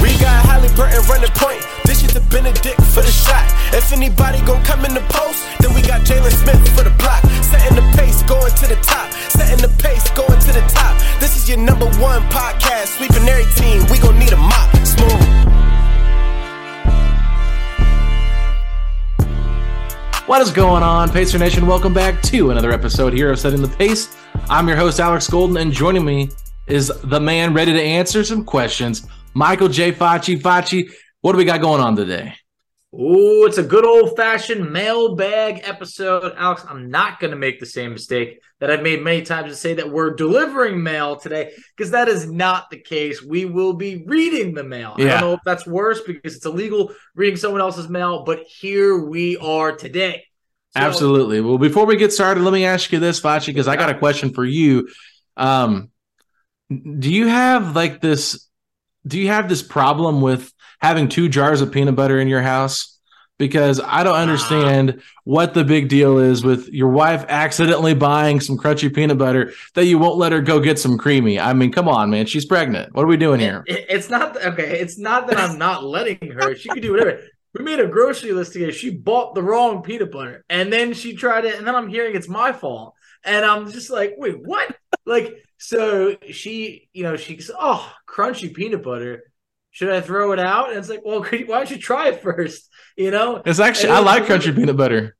We got Halliburton running point. This is the Bennedict for the shot. If anybody gon' come in the post, then we got Jalen Smith for the block. Setting the pace, going to the top. Setting the pace, going to the top. This is your number one podcast. Sweeping every team. We gon' need a mop. Smooth. What is going on, Pacer Nation? Welcome back to another episode here of Setting the Pace. I'm your host, Alex Golden, and joining me is the man ready to answer some questions, Michael J. Facci. Facci, what do we got going on today? Oh, it's a good old fashioned mailbag episode. Alex, I'm not going to make the same mistake that I've made many times to say that we're delivering mail today because that is not the case. We will be reading the mail. I Yeah. don't know if that's worse because it's illegal reading someone else's mail, but here we are today. So- Absolutely. Well, before we get started, let me ask you this, Facci, because I got a question for you. Um, do you have like this? Do you have this problem with having two jars of peanut butter in your house? Because I don't understand what the big deal is with your wife accidentally buying some crunchy peanut butter that you won't let her go get some creamy. I mean, come on, man. She's pregnant. What are we doing here? It- it's not okay. It's not that I'm not letting her. She could do whatever. We made a grocery list together. She bought the wrong peanut butter, and then she tried it, and then I'm hearing it's my fault, and I'm just like, wait, what? Like, so she, you know, she goes, oh, crunchy peanut butter. Should I throw it out? And it's like, well, could you, why don't you try it first? You know, It's actually I like crunchy peanut butter.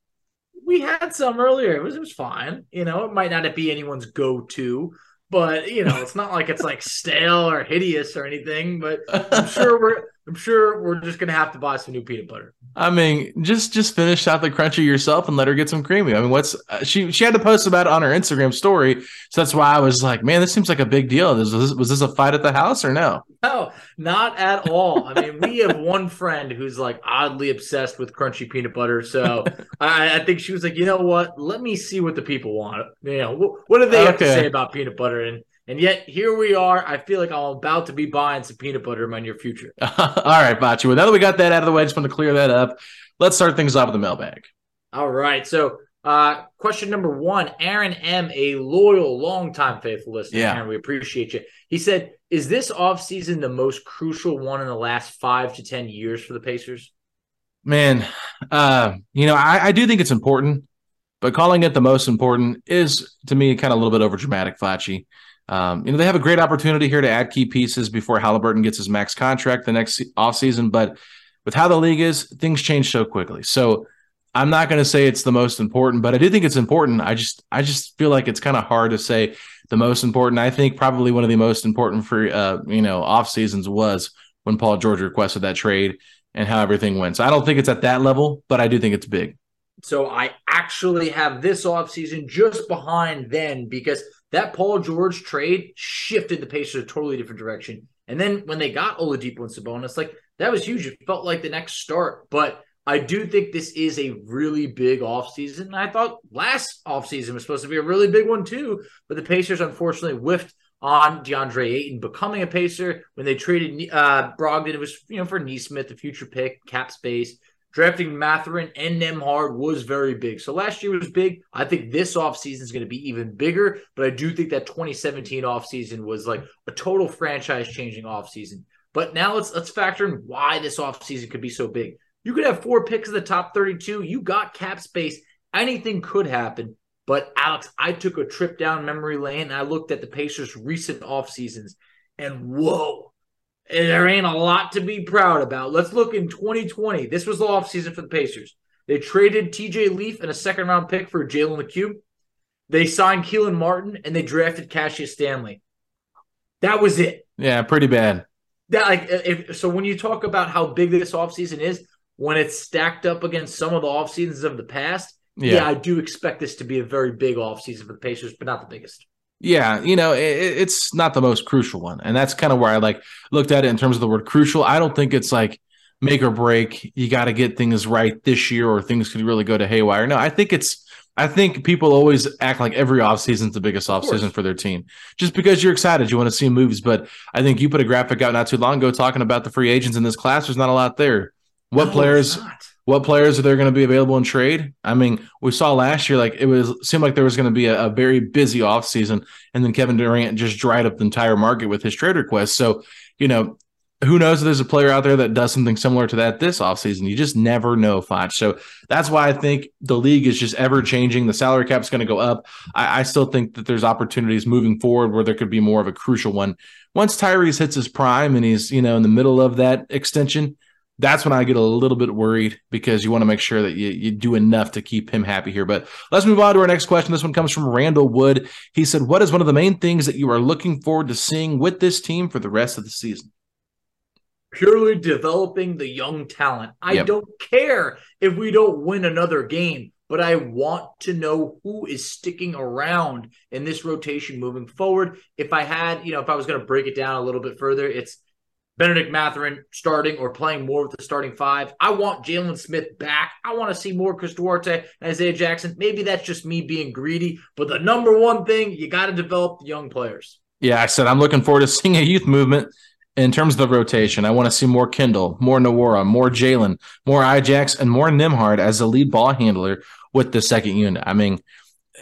we had some earlier. It was it was fine. You know, it might not be anyone's go to, but you know, it's not like it's like stale or hideous or anything. But I'm sure we're I'm sure we're just gonna have to buy some new peanut butter. I mean, just just finish out the crunchy yourself and let her get some creamy. I mean, what's uh, she she had to post about it on her Instagram story, so that's why I was like, man, this seems like a big deal. Was this, was this a fight at the house or no? No, not at all. I mean, we have one friend who's like oddly obsessed with crunchy peanut butter. So I, I think she was like, you know what? Let me see what the people want. You know, what, what do they have to say about peanut butter? And and yet here we are. I feel like I'm about to be buying some peanut butter in my near future. All right, Bachi. Well, now that we got that out of the way, I just want to clear that up. Let's start things off with the mailbag. All right. So, uh, question number one Aaron M., a loyal, longtime faithful listener. Yeah. Aaron, we appreciate you. He said, Is this offseason the most crucial one in the last five to 10 years for the Pacers? Man, uh, you know, I, I do think it's important, but calling it the most important is to me kind of a little bit over dramatic, Flatchy. Um, you know, they have a great opportunity here to add key pieces before Halliburton gets his max contract the next se- offseason, but with how the league is, things change so quickly. So I'm not going to say it's the most important, but I do think it's important. I just I just feel like it's kind of hard to say the most important. I think probably one of the most important for uh, you know, off seasons was when Paul George requested that trade and how everything went. So I don't think it's at that level, but I do think it's big. So I actually have this offseason just behind then because that Paul George trade shifted the Pacers a totally different direction. And then when they got Oladipo and Sabonis, like that was huge. It felt like the next start. But I do think this is a really big offseason. I thought last offseason was supposed to be a really big one too, but the Pacers unfortunately whiffed on DeAndre Ayton becoming a Pacer when they traded uh, Brogdon. It was you know for Nesmith, the future pick, cap space. Drafting Mathurin and Nembhard was very big. So last year was big. I think this offseason is going to be even bigger, but I do think that 2017 offseason was like a total franchise changing offseason. But now let's let's factor in why this offseason could be so big. You could have four picks in the top 32. You got cap space. Anything could happen. But Alex, I took a trip down memory lane and I looked at the Pacers' recent off seasons, and whoa, there ain't a lot to be proud about. Let's look in 2020. This was the off season for the Pacers. They traded TJ Leaf and a second round pick for Jalen Lecque. They signed Kelan Martin and they drafted Cassius Stanley. That was it. Yeah, pretty bad. That like if so when you talk about how big this offseason is, when it's stacked up against some of the off seasons of the past, yeah. yeah. I do expect this to be a very big offseason for the Pacers, but not the biggest. Yeah, you know, it, it's not the most crucial one. And that's kind of where I like looked at it in terms of the word crucial. I don't think it's like make or break. You got to get things right this year or things could really go to haywire. No, I think it's I think people always act like every offseason is the biggest offseason for their team just because you're excited. You want to see moves. But I think you put a graphic out not too long ago talking about the free agents in this class. There's not a lot there. What no, players what players are there going to be available in trade? I mean, we saw last year like it was seemed like there was going to be a, a very busy offseason, and then Kevin Durant just dried up the entire market with his trade request. So, you know, who knows if there's a player out there that does something similar to that this offseason. You just never know, Foch. So that's why I think the league is just ever changing. The salary cap is going to go up. I, I, still think that there's opportunities moving forward where there could be more of a crucial one. Once Tyrese hits his prime and he's, you know, in the middle of that extension, that's when I get a little bit worried because you want to make sure that you, you do enough to keep him happy here. But let's move on to our next question. This one comes from Randall Wood. He said, What is one of the main things that you are looking forward to seeing with this team for the rest of the season? Purely developing the young talent. I yep. don't care if we don't win another game, but I want to know who is sticking around in this rotation moving forward. If I had, you know, if I was going to break it down a little bit further, it's Bennedict Mathurin starting or playing more with the starting five. I want Jalen Smith back. I want to see more Chris Duarte and Isaiah Jackson. Maybe that's just me being greedy, but the number one thing, you got to develop the young players. Yeah, I said I'm looking forward to seeing a youth movement in terms of the rotation. I want to see more Kendall, more Nwora, more Jalen, more Ijax, and more Nembhard as the lead ball handler with the second unit. I mean,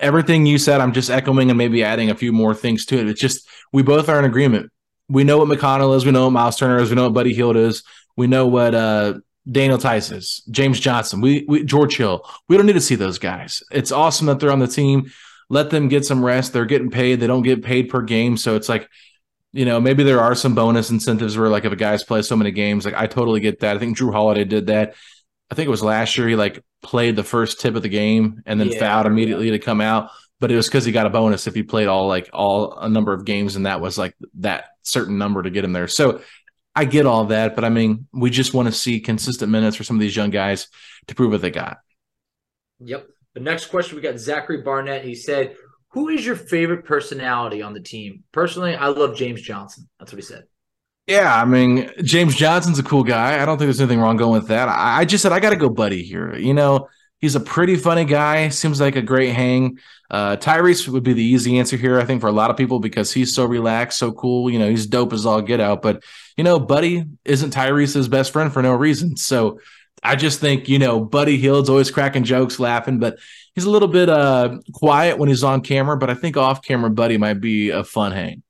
everything you said, I'm just echoing and maybe adding a few more things to it. It's just we both are in agreement we know what McConnell is. We know what Miles Turner is. We know what Buddy Hield is. We know what uh, Daniel Theis is. James Johnson. We, we George Hill. We don't need to see those guys. It's awesome that they're on the team. Let them get some rest. They're getting paid. They don't get paid per game, so it's like you know, maybe there are some bonus incentives where like if a guy's play so many games, like I totally get that. I think Jrue Holiday did that. I think it was last year he like played the first tip of the game and then yeah, fouled immediately to come out but it was because he got a bonus if he played all like all a number of games, and that was like that certain number to get him there. So I get all that, but I mean, we just want to see consistent minutes for some of these young guys to prove what they got. Yep. The next question we got Zachary Barnett. He said, "Who is your favorite personality on the team?" Personally, I love James Johnson. That's what he said. Yeah, I mean, James Johnson's a cool guy. I don't think there's anything wrong going with that. I, I just said I got to go, buddy. Here, you know, He's a pretty funny guy. Seems like a great hang. Uh, Tyrese would be the easy answer here, I think, for a lot of people because he's so relaxed, so cool. You know, he's dope as all get out. But you know, Buddy isn't Tyrese's best friend for no reason. So I just think you know, Buddy Hield's always cracking jokes, laughing, but he's a little bit uh quiet when he's on camera. But I think off camera, Buddy might be a fun hang.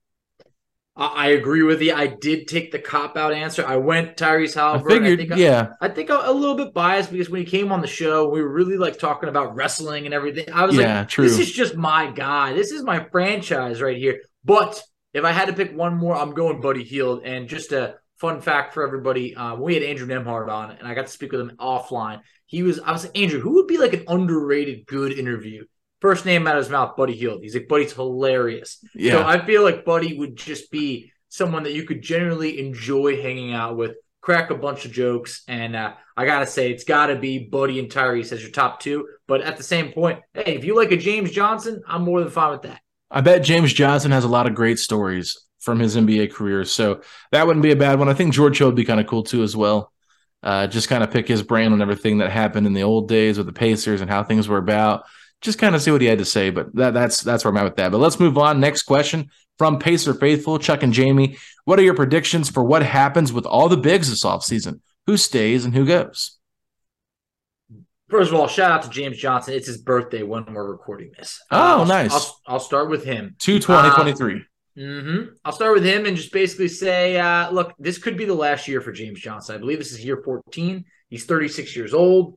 I agree with you. I did take the cop out answer. I went Tyrese Halliburton. I figured, I think yeah. I, I think a, a, little bit biased because when he came on the show, we were really like talking about wrestling and everything. I was yeah, like, true. this is just my guy. This is my franchise right here. But if I had to pick one more, I'm going Buddy Hield. And just a fun fact for everybody, uh, we had Andrew Nembhard on, and I got to speak with him offline. He was, I was like, Andrew, who would be like an underrated good interview? First name out of his mouth, Buddy Hield. He's like, Buddy's hilarious. Yeah. So I feel like Buddy would just be someone that you could generally enjoy hanging out with, crack a bunch of jokes. And uh, I got to say, it's got to be Buddy and Tyrese as your top two. But at the same point, hey, if you like a James Johnson, I'm more than fine with that. I bet James Johnson has a lot of great stories from his NBA career. So that wouldn't be a bad one. I think George Hill would be kind of cool too as well. uh, just kind of pick his brain on everything that happened in the old days with the Pacers and how things were about. Just kind of see what he had to say. But that, that's that's where I'm at with that. But let's move on. Next question from Pacer Faithful, Chuck and Jamie. What are your predictions for what happens with all the bigs this offseason? Who stays and who goes? First of all, shout out to James Johnson. It's his birthday when we're recording this. Oh, I'll, nice. I'll, I'll start with him. 22023. hmm I'll start with him and just basically say, uh, look, this could be the last year for James Johnson. I believe this is year 14. He's 36 years old.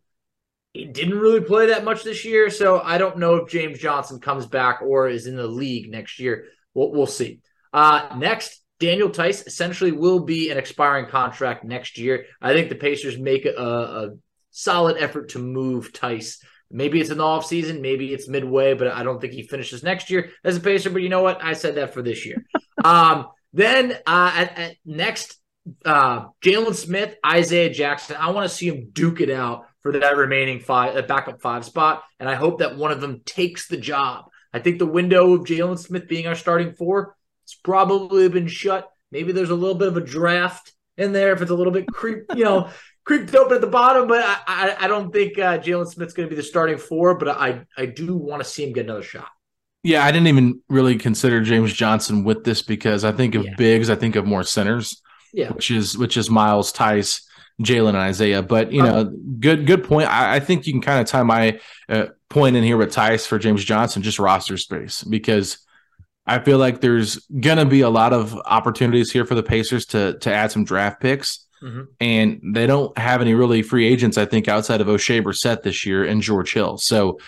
He didn't really play that much this year, so I don't know if James Johnson comes back or is in the league next year. We'll, we'll see. Uh, next, Daniel Theis essentially will be an expiring contract next year. I think the Pacers make a, a solid effort to move Tice. Maybe it's in the offseason, maybe it's midway, but I don't think he finishes next year as a Pacer. But you know what? I said that for this year. um, then uh, at, at next, uh, Jalen Smith, Isaiah Jackson. I want to see him duke it out for that remaining five, uh, backup five spot, and I hope that one of them takes the job. I think the window of Jalen Smith being our starting four, has probably been shut. Maybe there's a little bit of a draft in there if it's a little bit creep, you know, creeped open at the bottom. But I, I, I don't think uh, Jalen Smith's going to be the starting four. But I, I do want to see him get another shot. Yeah, I didn't even really consider James Johnson with this because I think of Yeah. bigs, I think of more centers, Yeah, which is which is Miles, Theis, Jalen, and Isaiah. But you know, good good point. I, I think you can kind of tie my uh, point in here with Theis for James Johnson, just roster space because I feel like there's gonna be a lot of opportunities here for the Pacers to to add some draft picks. Mhm. And they don't have any really free agents, I think, outside of Oshae Brissett this year and George Hill. So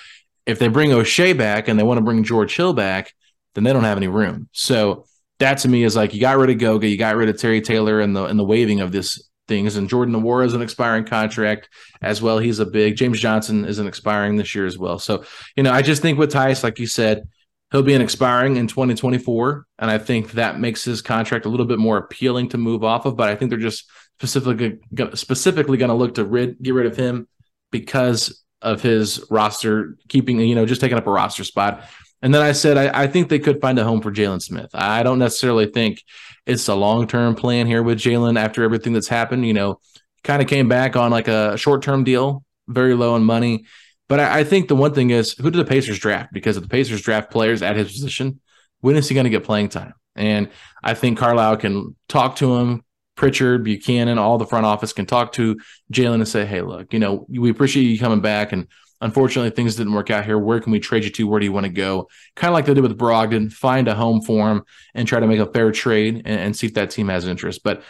if they bring O'Shea back and they want to bring George Hill back, then they don't have any room. So that to me is like you got rid of Goga, you got rid of Terry Taylor and the and the waiving of this things. And Jordan Nwora is an expiring contract as well. He's a big James Johnson is an expiring this year as well. So, you know, I just think with Theis, like you said, he'll be an expiring in 2024. And I think that makes his contract a little bit more appealing to move off of. But I think they're just specifically specifically going to look to rid, get rid of him because of his roster keeping, you know, just taking up a roster spot. And then I said, I, I think they could find a home for Jalen Smith. I don't necessarily think it's a long term plan here with Jalen after everything that's happened. You know, kind of came back on like a short term deal, very low in money. But I, I think the one thing is who did the Pacers draft? Because if the Pacers draft players at his position, when is he going to get playing time? And I think Carlisle can talk to him. Pritchard, Buchanan, all the front office can talk to Jalen and say, hey, look, you know, we appreciate you coming back. And unfortunately, things didn't work out here. Where can we trade you to? Where do you want to go? Kind of like they did with Brogdon, find a home for him and try to make a fair trade and, and see if that team has interest. But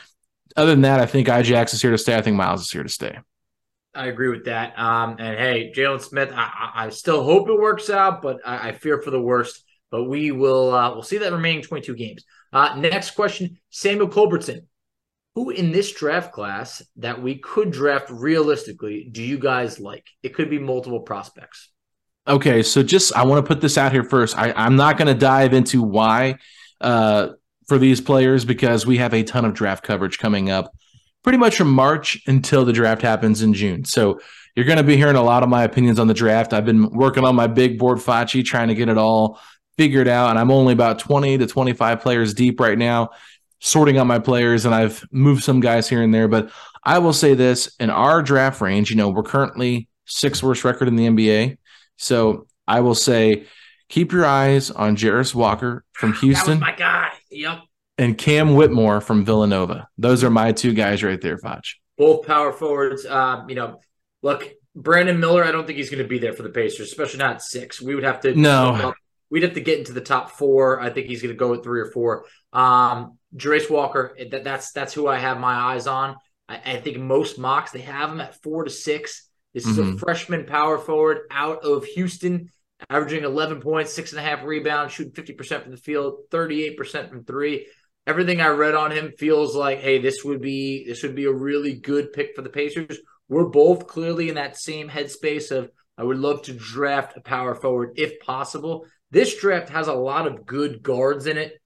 other than that, I think Ijax is here to stay. I think Miles is here to stay. I agree with that. Um, and hey, Jalen Smith, I, I, I still hope it works out, but I, I fear for the worst. But we will uh, we'll see that remaining 22 games. Uh, next question, Samuel Culbertson. Who in this draft class that we could draft realistically do you guys like? It could be multiple prospects. Okay, so just I want to put this out here first. I, I'm not going to dive into why uh, for these players because we have a ton of draft coverage coming up pretty much from March until the draft happens in June. So you're going to be hearing a lot of my opinions on the draft. I've been working on my big board Fachi, trying to get it all figured out, and I'm only about 20 to 25 players deep right now, sorting out my players, and I've moved some guys here and there. But I will say this in our draft range, you know, we're currently sixth worst record in the NBA. So I will say keep your eyes on Jarace Walker from That was Houston my guy. Yep. and Cam Whitmore from Villanova. Those are my two guys right there, Foch. both power forwards. Um, you know, look, Brandon Miller. I don't think he's going to be there for the Pacers, especially not six. We would have to No. We'd have to get into the top four. I think he's going to go with three or four. Um, Jarace Walker. That, that's that's who I have my eyes on. I, I think most mocks they have him at four to six. This is a Mhm. freshman power forward out of Houston, averaging 11 points, six and a half rebounds, shooting 50% from the field, 38% from three. Everything I read on him feels like, hey, this would be this would be a really good pick for the Pacers. We're both clearly in that same headspace of I would love to draft a power forward if possible. This draft has a lot of good guards in it.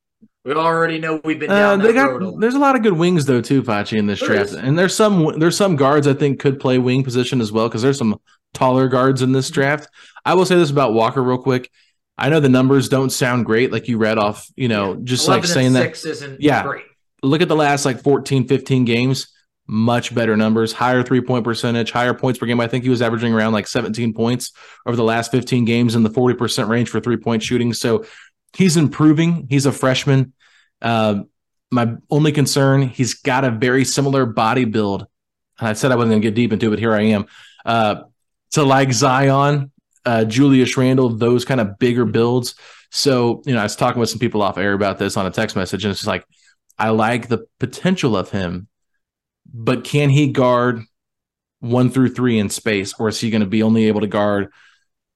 We already know we've been Uh, down they that got road. there's a lot of good wings though too, Fachi, in this There draft, is. and there's some there's some guards I think could play wing position as well because there's some taller guards in this draft. I will say this about Walker real quick. I know the numbers don't sound great, like you read off, you know, just like saying that. six isn't Yeah. great. Look at the last like 14, 15 games. Much better numbers, higher three point percentage, higher points per game. I think he was averaging around like 17 points over the last 15 games in the 40% range for three point shooting. So he's improving. He's a freshman. Uh, my only concern, he's got a very similar body build. I said I wasn't going to get deep into it, but here I am. Uh, to like Zion, uh, Julius Randle, those kind of bigger builds. So, you know, I was talking with some people off air about this on a text message, and it's just like, I like the potential of him, but can he guard one through three in space, or is he going to be only able to guard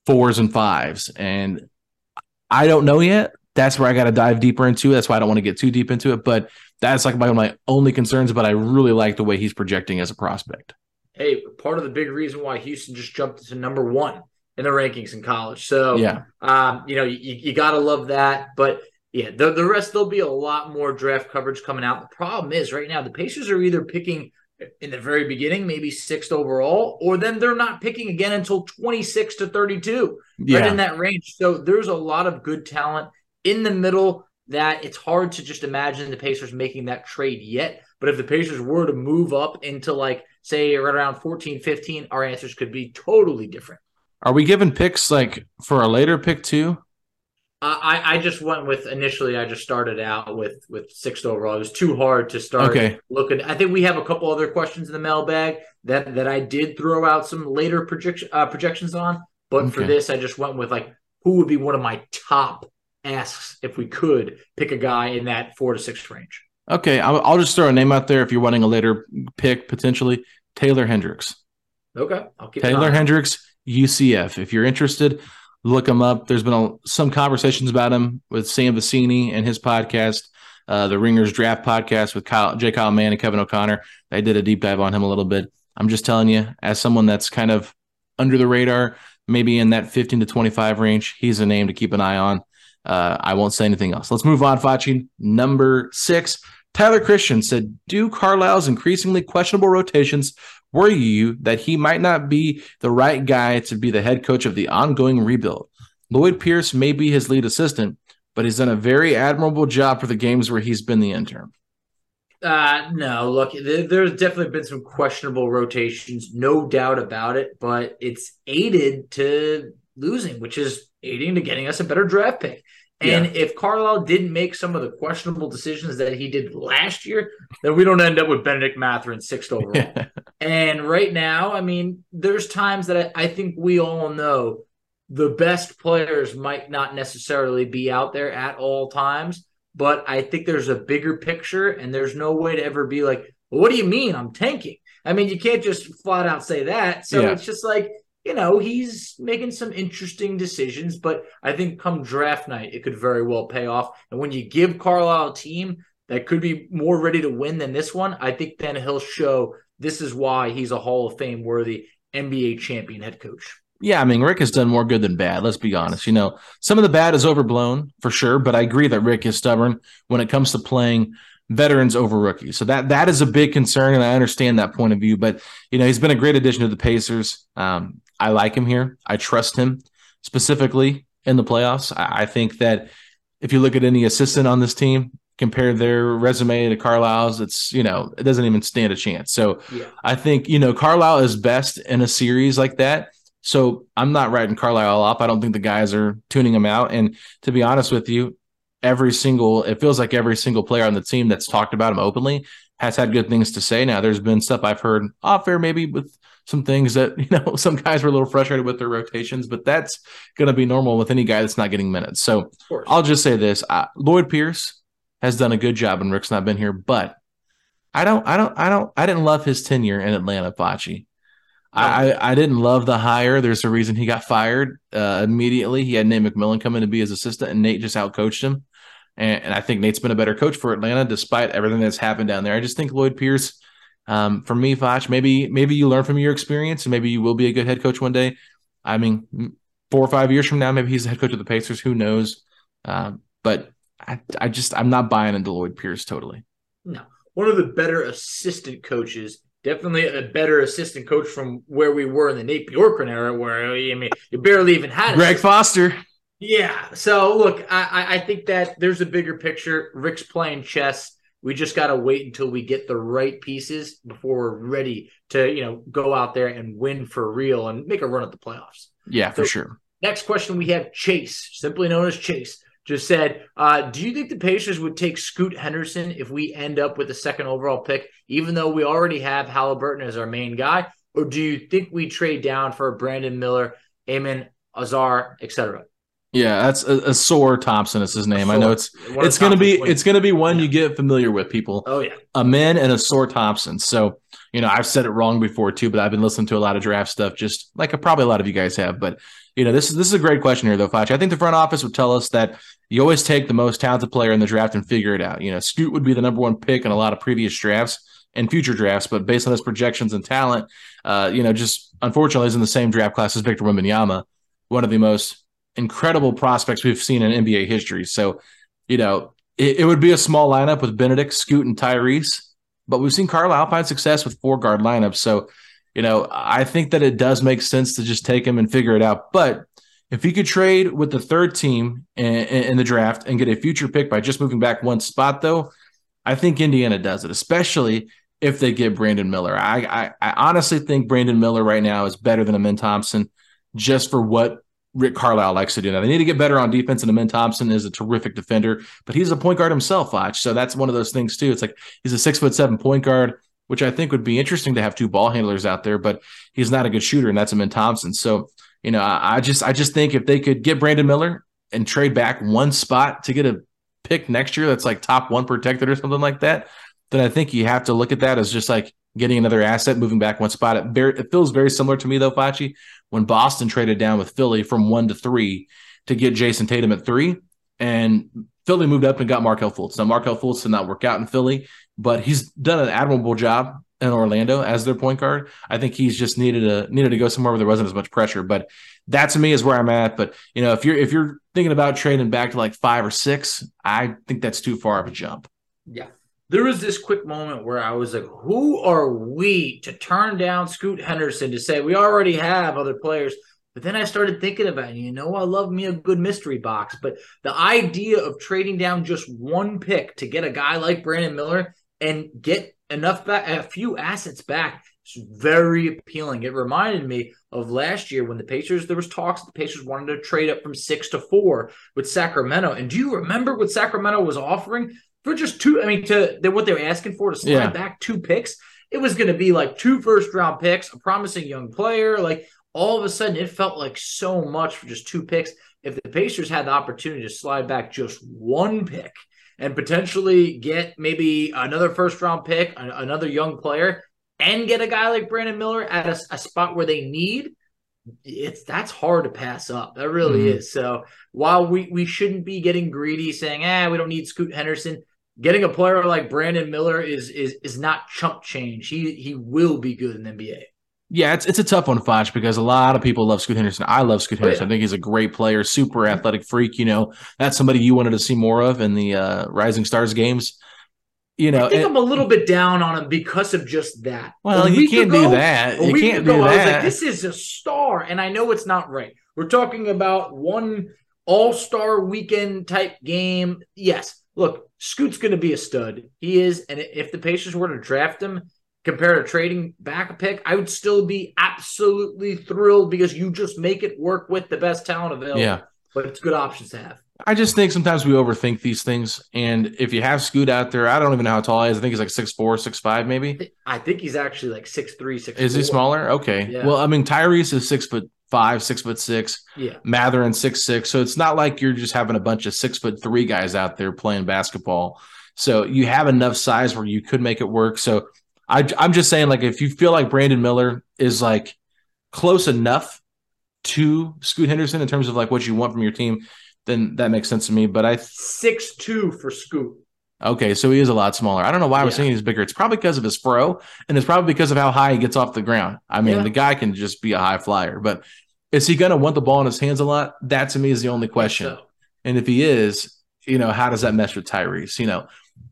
fours and fives? And I don't know yet. That's where I got to dive deeper into. That's why I don't want to get too deep into it. But that's like my, my only concerns. But I really like the way he's projecting as a prospect. Hey, part of the big reason why Houston just jumped to number one in the rankings in college. So yeah, um, you know, you, you gotta love that. But yeah, the, the rest there'll be a lot more draft coverage coming out. The problem is right now the Pacers are either picking in the very beginning, maybe sixth overall, or then they're not picking again until 26 to 32, yeah. right in that range. So there's a lot of good talent in the middle that it's hard to just imagine the Pacers making that trade yet. But if the Pacers were to move up into like, say, right around 14, 15, our answers could be totally different. Are we given picks like for a later pick too? I, I just went with initially. I just started out with with sixth overall. It was too hard to start okay. looking. I think we have a couple other questions in the mailbag that that I did throw out some later projection uh, projections on. But okay. for this, I just went with like who would be one of my top asks if we could pick a guy in that four to six range. Okay, I'll, I'll just throw a name out there if you're wanting a later pick potentially. Taylor Hendricks. Okay, Taylor Hendricks, UCF. If you're interested, look him up. There's been a, some conversations about him with Sam Vecenie and his podcast, uh, the Ringers Draft podcast with Kyle, J. Kyle Mann and Kevin O'Connor. They did a deep dive on him a little bit. I'm just telling you, as someone that's kind of under the radar, maybe in that 15 to 25 range, he's a name to keep an eye on. Uh, I won't say anything else. Let's move on, Facci. Number six, Tyler Christian said, Do Carlisle's increasingly questionable rotations worry you that he might not be the right guy to be the head coach of the ongoing rebuild? Lloyd Pierce may be his lead assistant, but he's done a very admirable job for the games where he's been the intern. Uh, no, look, there's definitely been some questionable rotations, no doubt about it, but it's aided to losing, which is aiding to getting us a better draft pick. And yeah. if Carlisle didn't make some of the questionable decisions that he did last year, then we don't end up with Bennedict Mathurin sixth overall. and right now, I mean, there's times that I, I think we all know the best players might not necessarily be out there at all times, but I think there's a bigger picture, and there's no way to ever be like, well, what do you mean I'm tanking? I mean, you can't just flat out say that. So yeah. it's just like you know, he's making some interesting decisions, but I think come draft night, it could very well pay off. And when you give Carlisle a team that could be more ready to win than this one, I think then he'll show this is why he's a Hall of Fame worthy NBA champion head coach. Yeah, I mean, Rick has done more good than bad. Let's be honest. You know, some of the bad is overblown for sure, but I agree that Rick is stubborn when it comes to playing veterans over rookies. So that that is a big concern, and I understand that point of view. But you know, he's been a great addition to the Pacers. Um, I like him here. I trust him specifically in the playoffs. I, I think that if you look at any assistant on this team, compare their resume to Carlisle's, it's you know it doesn't even stand a chance. So yeah. I think you know Carlisle is best in a series like that. So I'm not writing Carlisle up. I don't think the guys are tuning him out. And to be honest with you, every single it feels like every single player on the team that's talked about him openly has had good things to say. Now there's been stuff I've heard off air maybe with some things that you know some guys were a little frustrated with their rotations, but that's going to be normal with any guy that's not getting minutes. So I'll just say this: uh, Lloyd Pierce has done a good job, and Rick's not been here, but I don't, I don't, I don't, I didn't love his tenure in Atlanta, Facci. I, I didn't love the hire. There's a reason he got fired uh, immediately. He had Nate McMillan come in to be his assistant, and Nate just outcoached him. And, and, I think Nate's been a better coach for Atlanta, despite everything that's happened down there. I just think Lloyd Pierce um, for me, Foch, maybe maybe you learn from your experience, and maybe you will be a good head coach one day. I mean, four or five years from now, maybe he's the head coach of the Pacers. Who knows? Uh, but I, I just I'm not buying into Lloyd Pierce totally. No, one of the better assistant coaches. Definitely a better assistant coach from where we were in the Nate Bjorkgren era, where I mean, you barely even had Greg Foster. Yeah. So look, I, I think that there's a bigger picture. Rick's playing chess We just got to wait until we get the right pieces before we're ready to, you know, go out there and win for real and make a run at the playoffs. Yeah, for sure. Next question we have Chase, simply known as Chase, just said, uh, "Do you think the Pacers would take Scoot Henderson if we end up with the second overall pick, even though we already have Halliburton as our main guy, or do you think we trade down for Brandon Miller, Amen Ausar, etc.?" Yeah, that's a, Ausar Thompson is his name. I know it's One it's gonna be it's gonna be one Yeah. you get familiar with, people. Oh yeah, Amen and Ausar Thompson. So, you know, I've said it wrong before too, but I've been listening to a lot of draft stuff, just like probably a lot of you guys have. But you know, this is this is a great question here, though, Fletch. I think the front office would tell us that you always take the most talented player in the draft and figure it out. You know, Scoot would be the number one pick in a lot of previous drafts and future drafts, but based on his projections and talent, uh, you know, just unfortunately is in the same draft class as Victor Wembanyama, one of the most incredible prospects we've seen in NBA history. So, you know, it, it would be a small lineup with Bennedict, Scoot, and Tyrese, but we've seen Carlisle find success with four guard lineups. So, you know, I think that it does make sense to just take him and figure it out. But if he could trade with the third team in, in the draft and get a future pick by just moving back one spot, though, I think Indiana does it, especially if they get Brandon Miller. I, I, I honestly think Brandon Miller right now is better than Amen Thompson just for what Rick Carlisle likes to do. Now they need to get better on defense, and Amen Thompson is a terrific defender, but he's a point guard himself, Watch. So that's one of those things too. It's like he's a six foot seven point guard, which I think would be interesting to have two ball handlers out there, but he's not a good shooter, and that's Amen Thompson. So you know, I, I just I just think if they could get Brandon Miller and trade back one spot to get a pick next year that's like top one protected or something like that, then I think you have to look at that as just like getting another asset, moving back one spot. It, very, it feels very similar to me though, Fachi, when Boston traded down with Philly from one to three to get Jayson Tatum at three, and Philly moved up and got Markelle Fultz. Now Markelle Fultz did not work out in Philly, but he's done an admirable job in Orlando as their point guard. I think he's just needed to needed to go somewhere where there wasn't as much pressure. But that to me is where I'm at. But you know, if you're if you're thinking about trading back to like five or six, I think that's too far of a jump. yeah. There was this quick moment where I was like, "Who are we to turn down Scoot Henderson to say we already have other players?" But then I started thinking about, it. you know, I love me a good mystery box, but the idea of trading down just one pick to get a guy like Brandon Miller and get enough back, a few assets back, is very appealing. It reminded me of last year when the Pacers, there was talks that the Pacers wanted to trade up from six to four with Sacramento. And do you remember what Sacramento was offering for just two? I mean, to what they were asking for to slide Yeah. back two picks. It was going to be like two first round picks, a promising young player. Like all of a sudden, it felt like so much for just two picks. If the Pacers had the opportunity to slide back just one pick and potentially get maybe another first round pick, another young player, and get a guy like Brandon Miller at a, a spot where they need, it's that's hard to pass up. That really Mhm. is. So while we we shouldn't be getting greedy, saying ah we don't need Scoot Henderson, getting a player like Brandon Miller is is is not chump change. He he will be good in the NBA. Yeah, it's it's a tough one, Foch, because a lot of people love Scoot Henderson. I love Scoot Oh, yeah. Henderson. I think he's a great player, super athletic freak. You know, that's somebody you wanted to see more of in the uh, Rising Stars games. You know, I think and- I'm a little bit down on him because of just that. well, you can't ago- do that. You can't ago, do I was that. like, this is a star, and I know it's not right. We're talking about one all star weekend type game. Yes, look, Scoot's going to be a stud. He is, and if the Pacers were to draft him, compared to trading back a pick, I would still be absolutely thrilled because you just make it work with the best talent available. yeah. but it's good options to have. I just think sometimes we overthink these things. And if you have Scoot out there, I don't even know how tall he is. I think he's like six four, six five, maybe. I think he's actually like six three, six. Is he smaller? Okay. Yeah. Well, I mean, Tyrese is six foot five, six foot six. Yeah, Mathurin six six. So it's not like you're just having a bunch of six foot three guys out there playing basketball. So you have enough size where you could make it work. So I, I'm just saying, like, if you feel like Brandon Miller is like close enough to Scoot Henderson in terms of like what you want from your team, then that makes sense to me. But I six two for Scoot. Okay, so he is a lot smaller. I don't know why I was Yeah. thinking he's bigger. It's probably because of his fro, and it's probably because of how high he gets off the ground. I mean, Yeah. the guy can just be a high flyer, but is he going to want the ball in his hands a lot? That to me is the only question. So, And if he is, you know, how does that mesh with Tyrese? You know,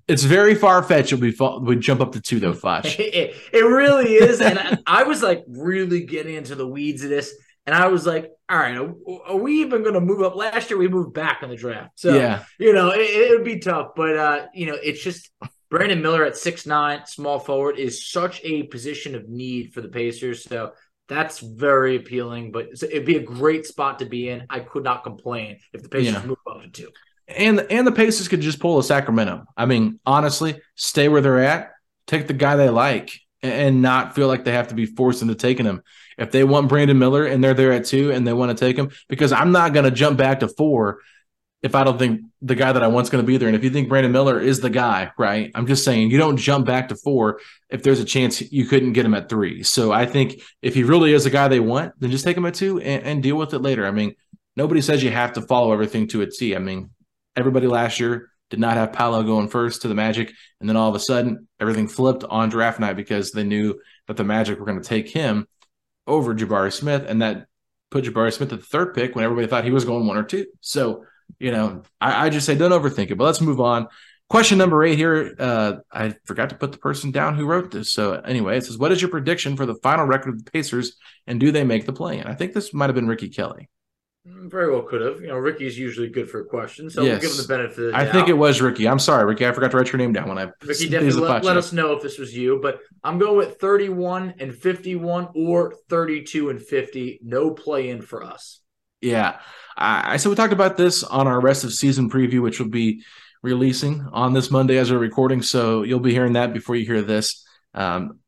it's very far fetched. We we jump up to two though, Foch. it, it really is. And I, I was like really getting into the weeds of this. And I was like, all right, are, we even going to move up? Last year we moved back in the draft. So, yeah, you know, it, it would be tough. But, uh, you know, it's just, Brandon Miller at six nine, small forward, is such a position of need for the Pacers. So that's very appealing. But it'd be a great spot to be in. I could not complain if the Pacers Yeah. move up to two. And and the Pacers could just pull a Sacramento. I mean, honestly, stay where they're at, take the guy they like, and, not feel like they have to be forced into taking him. If they want Brandon Miller and they're there at two and they want to take him, because I'm not going to jump back to four if I don't think the guy that I want's going to be there. And if you think Brandon Miller is the guy, right? I'm just saying you don't jump back to four if there's a chance you couldn't get him at three. So I think if he really is the guy they want, then just take him at two and, and deal with it later. I mean, nobody says you have to follow everything to a T. I mean, everybody last year did not have Paolo going first to the Magic, and then all of a sudden everything flipped on draft night because they knew that the Magic were going to take him over Jabari Smith, and that put Jabari Smith at the third pick when everybody thought he was going one or two. So, you know, I, I just say don't overthink it. But let's move on. Question number eight here. Uh, I forgot to put the person down who wrote this. So anyway, it says, "What is your prediction for the final record of the Pacers, and do they make the play?" And I think this might have been Ricky Kelly. Mm, Very well could have. You know, Ricky's usually good for questions, so Yes. we'll give him the benefit of the I doubt. think it was Ricky. I'm sorry, Ricky. I forgot to write your name down when I Ricky definitely let, let us know if this was you, but I'm going with 31 and 51 or 32 and 50. No play in for us. Yeah. I, I so we talked about this on our rest of season preview, which will be releasing on this Monday as we're recording. So you'll be hearing that before you hear this. Um,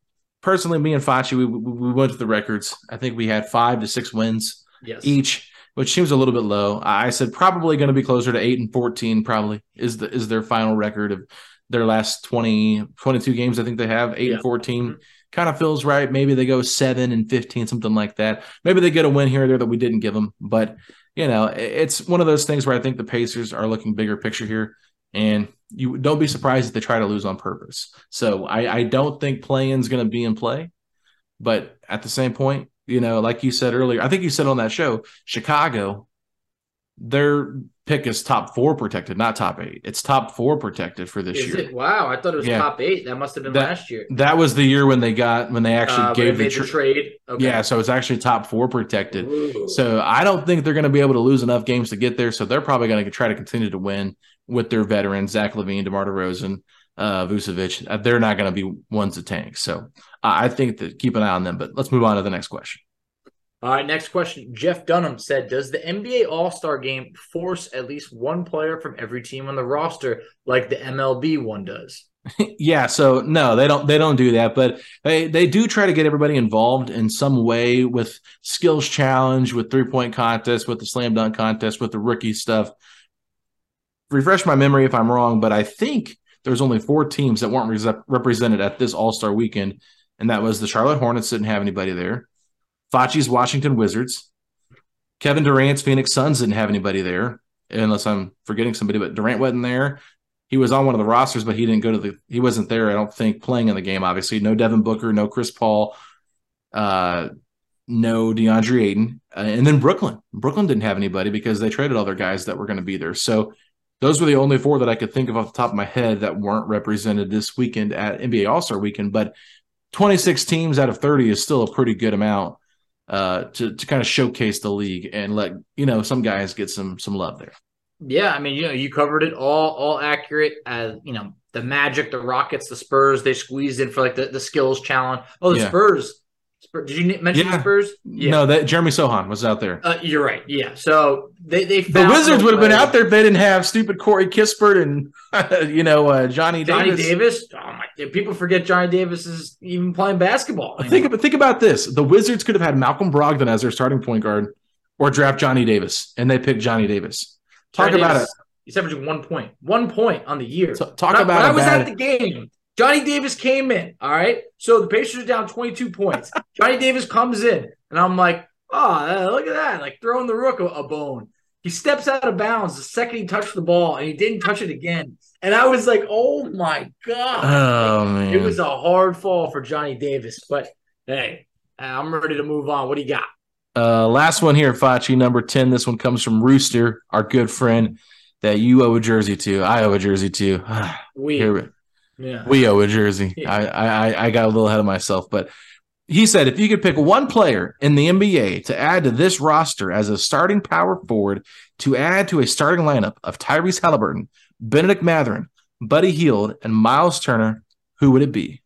personally, me and Fachi, we, we we went to the records. I think we had five to six wins Yes. each, which seems a little bit low. I said probably going to be closer to eight and fourteen. Probably is the is their final record of their last 20, 22 games. I think they have eight Yeah. and 14 Kind of feels right. Maybe they go seven and fifteen, something like that. Maybe they get a win here or there that we didn't give them. But you know, it's one of those things where I think the Pacers are looking bigger picture here, and you don't be surprised if they try to lose on purpose. So I, I don't think play-in's going to be in play. But at the same point, you know, like you said earlier, I think you said on that show, Chicago, their pick is top four protected, not top eight. It's top four protected for this Is year. it? Wow, I thought it was Yeah. top eight. That must have been That- last year. That was the year when they got when they actually Uh, gave they the, made the trade. Okay. Yeah, so it's actually top four protected. Ooh. So I don't think they're going to be able to lose enough games to get there. So they're probably going to try to continue to win with their veterans, Zach LaVine, DeMar DeRozan, uh, Vucevic. They're not going to be ones to tank. So I think that keep an eye on them. But let's move on to the next question. All right, next question. Jeff Dunham said, "Does the NBA All Star Game force at least one player from every team on the roster, like the MLB one does?" yeah, so no, they don't they don't do that, but they they do try to get everybody involved in some way with skills challenge, with three point contest, with the slam dunk contest, with the rookie stuff. Refresh my memory if I'm wrong, but I think there's only four teams that weren't res- represented at this All Star weekend, and that was the Charlotte Hornets didn't have anybody there, Fauci's Washington Wizards, Kevin Durant's Phoenix Suns didn't have anybody there, unless I'm forgetting somebody, but Durant wasn't there he was on one of the rosters, but he didn't go to the. He wasn't there. I don't think playing in the game. Obviously, no Devin Booker, no Chris Paul, uh, no DeAndre Ayton, uh, and then Brooklyn. Brooklyn didn't have anybody because they traded all their guys that were going to be there. So those were the only four that I could think of off the top of my head that weren't represented this weekend at NBA All Star Weekend. But 26 teams out of 30 is still a pretty good amount uh, to to kind of showcase the league and let you know some guys get some some love there. Yeah, I mean, you know, you covered it all, all accurate. Uh, you know, the Magic, the Rockets, the Spurs, they squeezed in for like the, the skills challenge. Oh, the Yeah. Spurs. Spurs. Did you mention Yeah. the Spurs? Yeah. No, that Jeremy Sochan was out there. Uh, you're right. Yeah. So they they The Wizards would have been out there if they didn't have stupid Corey Kispert and you know uh, Johnny Johnny Davis. People forget Johnny Davis is even playing basketball. Think about think about this: the Wizards could have had Malcolm Brogdon as their starting point guard, or draft Johnny Davis, and they picked Johnny Davis. Talk Johnny about Davis, He's averaging one point, one point on the year. it. Talk When about when I was at the game. Johnny Davis came in. All right. So the Pacers are down 22 points. Johnny Davis comes in, and I'm like, oh, uh, look at that. Like throwing the rook a, a bone. He steps out of bounds the second he touched the ball, and he didn't touch it again. And I was like, oh my God. Oh man, It was a hard fall for Johnny Davis. But hey, I'm ready to move on. What do you got? Uh, last one here, Fachi, number 10. This one comes from Rooster, our good friend that you owe a jersey to. I owe a jersey to. We, Here, yeah. we owe a jersey. Yeah. I, I I got a little ahead of myself, but he said if you could pick one player in the NBA to add to this roster as a starting power forward to add to a starting lineup of Tyrese Halliburton, Bennedict Mathurin, Buddy Hield, and Miles Turner, who would it be?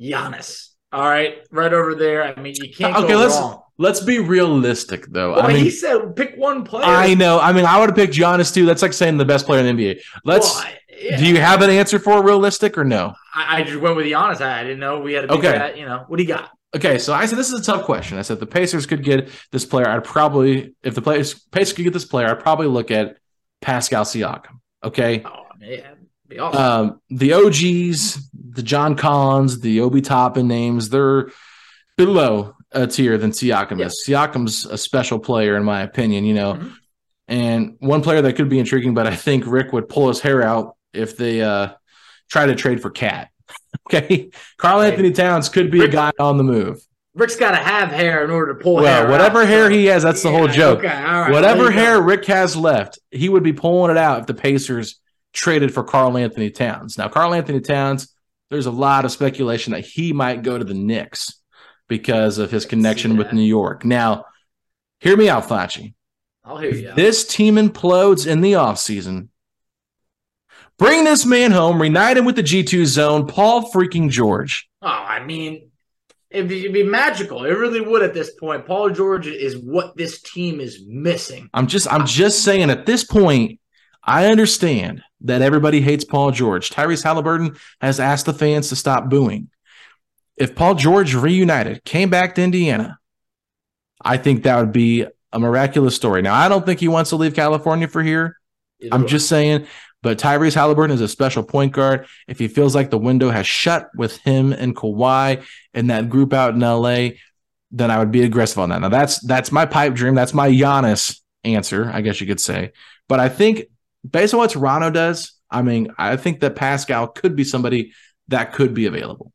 Giannis. All right, right over there. I mean, you can't Okay, let's wrong. let's be realistic though. Well, I mean, he said pick one player. I know. I mean, I would have picked Giannis too. That's like saying the best player in the NBA. Let's. Well, yeah. Do you have an answer for realistic or no? I, I just went with Giannis. I, didn't know we had to Okay. that. You know, what do you got? Okay, so I said this is a tough question. I said the Pacers could get this player. I'd probably, if the Pacers, Pacers could get this player, I'd probably look at Pascal Siakam. Okay, Oh, man, awesome. um, the OGs, the John Collins, the Obi Toppin names, they're below a tier than Siakam is. Siakam's a special player in my opinion, you know. Mhm. And one player that could be intriguing, but I think Rick would pull his hair out if they uh try to trade for KAT. okay. Karl-Anthony Towns could be a guy on the move. Rick's got to have hair in order to pull hair. Well, out, whatever hair so- he has, that's the whole joke. Okay, all right. Whatever you go. hair Rick has left, he would be pulling it out if the Pacers traded for Karl-Anthony Towns. Now, Karl-Anthony Towns, there's a lot of speculation that he might go to the Knicks because of his connection with. New York. Now, hear me out, Fachi. I'll hear you. This team implodes in the offseason, bring this man home, reunite him with the G2 zone, Paul freaking George. Oh, I mean, it'd be, magical. It really would at this point. Paul George is what this team is missing. I'm just I'm just saying at this point, I understand that everybody hates Paul George. Tyrese Halliburton has asked the fans to stop booing. If Paul George reunited, came back to Indiana, I think that would be a miraculous story. Now, I don't think he wants to leave California for here. Either I'm way. just saying, but Tyrese Halliburton is a special point guard. If he feels like the window has shut with him and Kawhi and that group out in LA, then I would be aggressive on that. Now that's that's my pipe dream. That's my Giannis answer, I guess you could say. But I think based on what Toronto does, I mean, I think that Pascal could be somebody that could be available.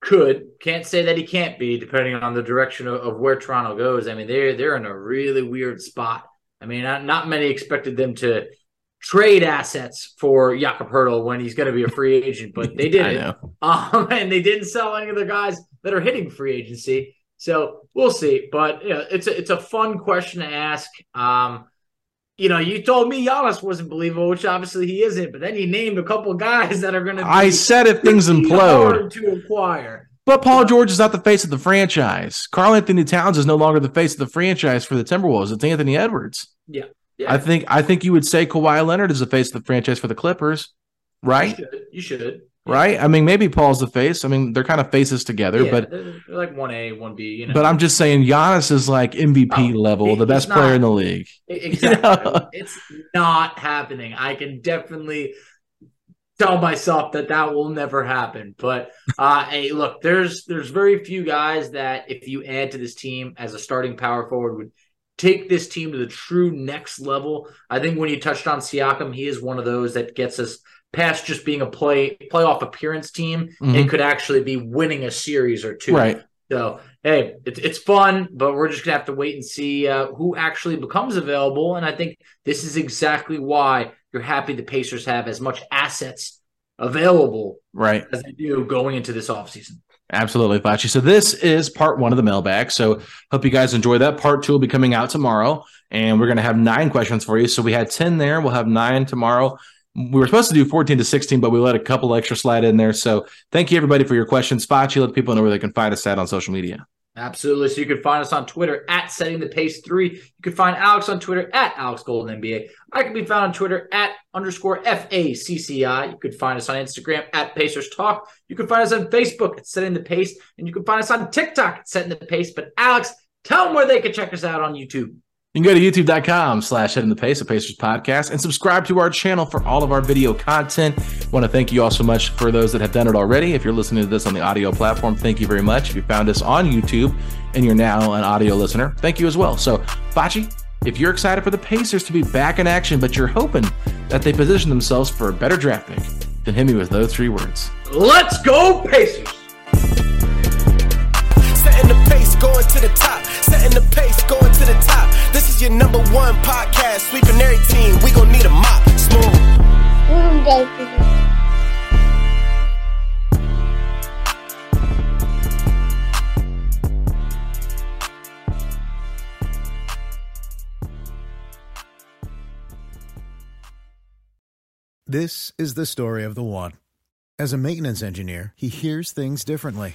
could can't say that he can't be depending on the direction of, of where Toronto goes. I mean, they're they're in a really weird spot. I mean, not, not many expected them to trade assets for Jakob Poeltl when he's going to be a free agent, but they did I it. know. Um, and they didn't sell any of the guys that are hitting free agency. So we'll see. But you know, it's a it's a fun question to ask. Um, you know, you told me Giannis wasn't believable, which obviously he isn't. But then you named a couple of guys that are going to. I said if things implode. hard to acquire. But Paul George is not the face of the franchise. Karl-Anthony Towns is no longer the face of the franchise for the Timberwolves. It's Anthony Edwards. Yeah. I think I think you would say Kawhi Leonard is the face of the franchise for the Clippers, right? You should. You should. Right? I mean, maybe Paul's the face. I mean, they're kind of faces together, Yeah, but they're, like one A, one B. You know, but I'm just saying Giannis is like MVP Oh, level, he- the best he's player in the league. Exactly. know? it's not happening. I can definitely tell myself that that will never happen. But uh, hey, look, there's there's very few guys that if you add to this team as a starting power forward would take this team to the true next level. I think when you touched on Siakam, he is one of those that gets us past just being a play playoff appearance team Mhm. and could actually be winning a series or two. Right. So hey, it's it's fun, but we're just gonna have to wait and see uh, who actually becomes available. And I think this is exactly why you're happy the Pacers have as much assets available Right. as they do going into this offseason. Absolutely, Fachi. So this is part one of the mailbag. So hope you guys enjoy that. Part two will be coming out tomorrow, and we're going to have nine questions for you. So we had ten there. We'll have nine tomorrow. We were supposed to do 14 to 16, but we let a couple extra slide in there. So thank you everybody for your questions. Fachi, let people know where they can find us at on social media. Absolutely. So you can find us on Twitter at setting the pace three. You can find Alex on Twitter at Alex Golden NBA. I can be found on Twitter at underscore FACCI. You could find us on Instagram at Pacers Talk. You can find us on Facebook at setting the pace. And you can find us on TikTok at setting the pace. But Alex, tell them where they can check us out on YouTube. You can go to youtube.com slash setting the pace of Pacers podcast and subscribe to our channel for all of our video content. I want to thank you all so much for those that have done it already. If you're listening to this on the audio platform, thank you very much. If you found us on YouTube and you're now an audio listener, thank you as well. So, Fachi, if you're excited for the Pacers to be back in action, but you're hoping that they position themselves for a better draft pick, then hit me with those three words. Let's go, Pacers! Setting the pace, going to the top. Setting the pace, going to the top. This is your number one podcast. Sweeping every team. We gon' need a mop. Smooth. Mm. This is the story of the one. As a maintenance engineer, he hears things differently.